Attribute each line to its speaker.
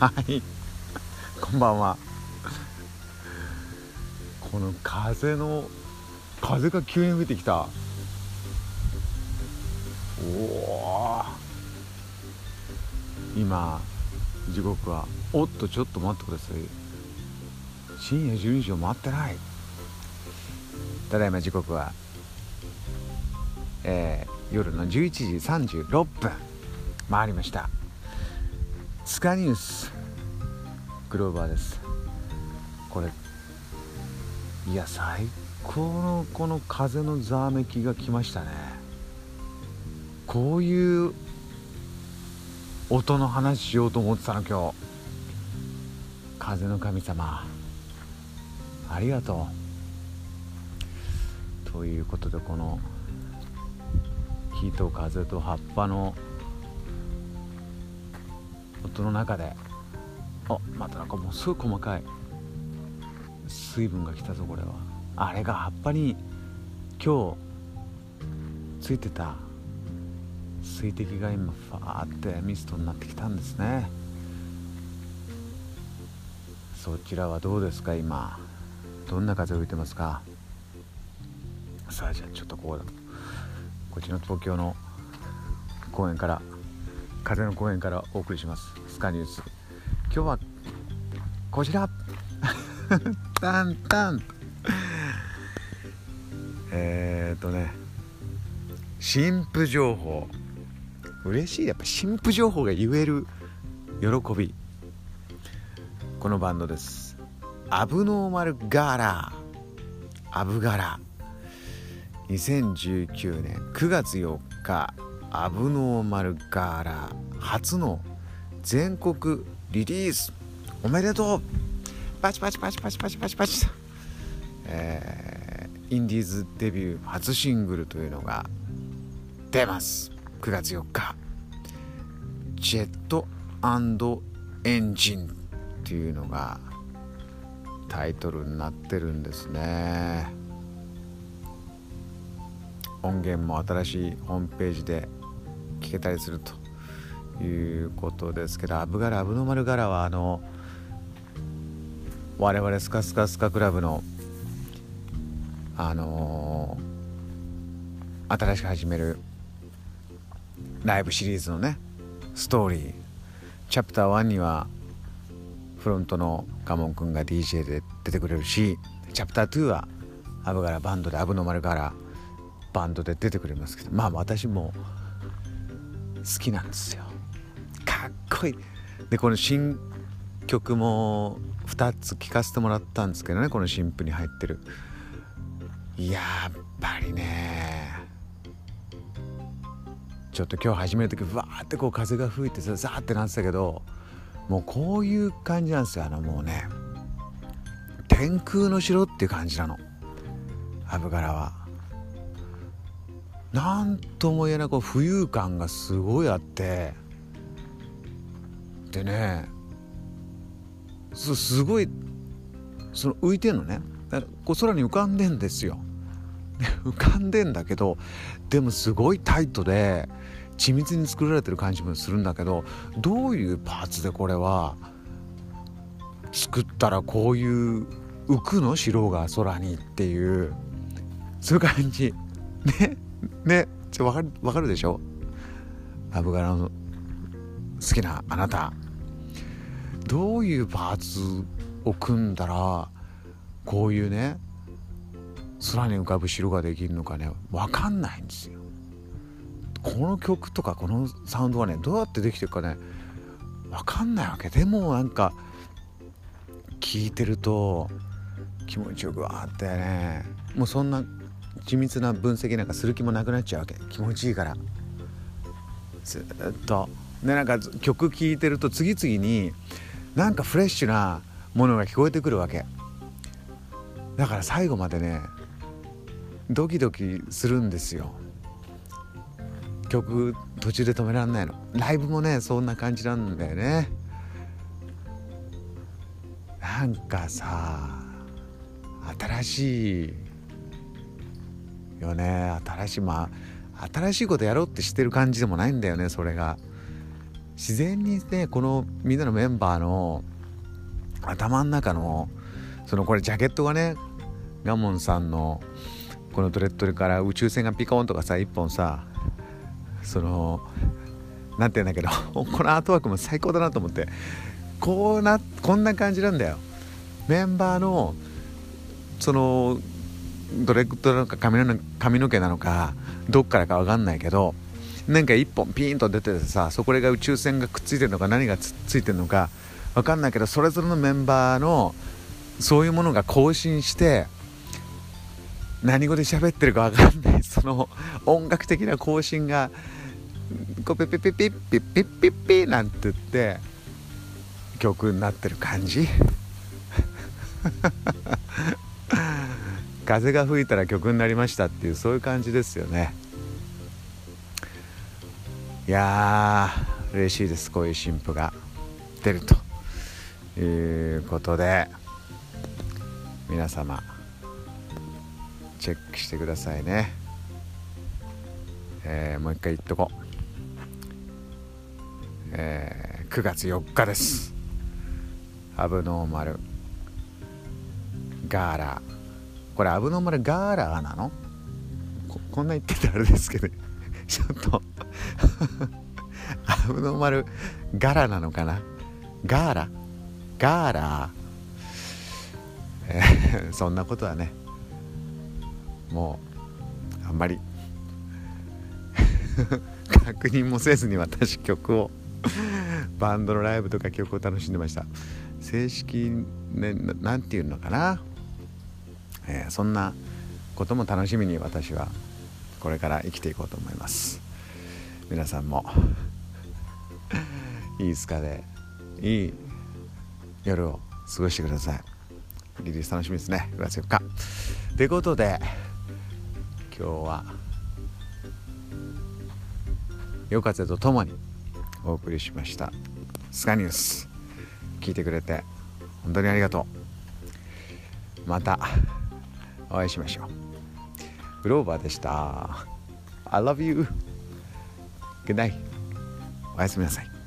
Speaker 1: はい。こんばんは。この風の風が急に吹いてきた。おお今時刻はおっとちょっと待ってください。深夜12時を待ってない。ただいま時刻はえー、夜の11時36分。回りました。スカニュース。グローバーです。これ。いや最高のこの風のざわめきが来ましたね。こういう音の話しようと思ってたの今日。風の神様。ありがとう。ということでこの。火と風と葉っぱの音の中で。あまたなんかもうすごい細かい。水分が来たぞこれは。あれが葉っぱに今日ついてた。水滴が今ファーってミストになってきたんですね。そちらはどうですか今。どんな風吹いてますか？さあじゃあちょっとこうこっちの東京の公園から風の公園からお送りします。スカニュース。今日はこちら。タンタン。えー、っとね。新婦情報。嬉しい。やっぱ新婦情報が言える喜び。このバンドです。アブノーマルガーラ。アブガラ。2019年9月4日。アブノーマルガーラ初の全国リリース。おめでとう。パチパチパチパチパチパチパチ。えー、インディーズデビュー初シングルというのが出ます。9月4日。ジェットエンジンっていうのがタイトルになってるんですね。音源も新しいホームページで聞けたりするということですけどアブガラアブノマルガラはあの我々スカスカスカクラブのあのー、新しく始めるライブシリーズのねストーリー。チャプター1にはフロントのガモン君が DJ で出てくれるしチャプター2はアブガラバンドでアブノーマルガラバンドで出てくれますけどまあ私も好きなんですよ。かっこいい。でこの新曲も2つ聴かせてもらったんですけどねこの新譜に入ってる。やっぱりねちょっと今日始める時わーってこう風が吹いてさザーってなってたけどもうこういう感じなんですよ。あのもうね天空の城っていう感じなの。アブガラは。なんとも言えないこう浮遊感がすごいあって。でねすすごいその浮いてんのね。だこう空に浮かんでんですよ。浮かんでんだけどでもすごいタイトで緻密に作られてる感じもするんだけどどういうパーツでこれは作ったらこういう浮くの？城が空にっていうそういう感じ。ね。ねちょ分かる分かるでしょ？アブガラの好きなあなた。どういうパーツを組んだらこういうね空に浮かぶ城ができるのかね分かんないんですよ。この曲とかこのサウンドはねどうやってできてるかね分かんないわけ。でもなんか聞いてると気持ちよくわーってねもうそんな緻密な分析なんかする気もなくなっちゃうわけ。気持ちいいから。ずっと。でなんか曲聴いてると次々になんかフレッシュなものが聞こえてくるわけ。だから最後までねドキドキするんですよ。曲途中で止めらんないの。ライブもねそんな感じなんだよね。なんかさ新しいよね。新しいまあ新しいことやろうってしてる感じでもないんだよねそれが。自然にねこのみんなのメンバーの頭の中のそのこれジャケットがねガモンさんのこのドレッドから宇宙船がピコンとかさ一本さその何て言うんだけど このアートワークも最高だなと思ってこうなこんな感じなんだよ。メンバーのそのどれどれか髪の髪の毛なのかどっからか分かんないけどなんか一本ピーンと出ててさそこが宇宙船がくっついてるのか何がつついてるのか分かんないけどそれぞれのメンバーのそういうものが更新して何語で喋ってるか分かんない。その音楽的な更新がこうピピッピッピッピッピッピッピッなんて言って曲になってる感じ風が吹いたら曲になりましたっていうそういう感じですよね。いやー嬉しいです。こういう新譜が出るということで皆様チェックしてくださいね、えー、もう一回言っとこう、えー、9月4日です。アブノーマルガーラー。これアブノーマルガーラーなの？こんな言ってたらあれですけど。ちょっと。アブノーマルガラなのかな？ガーラ？ガーラー、え、そんなことはね。もうあんまり。確認もせずに私曲を。バンドのライブとか曲を楽しんでました。正式ね何て言うのかな、そんなことも楽しみに私はこれから生きていこうと思います。皆さんもいいスカでいい夜を過ごしてください。リリース楽しみですね。9月4日ということで今日は夜風とともにお送りしました。スカニュース。聞いてくれて本当にありがとう。またお会いしましょう。グローバーでした。I love you. Good night. おやすみなさい。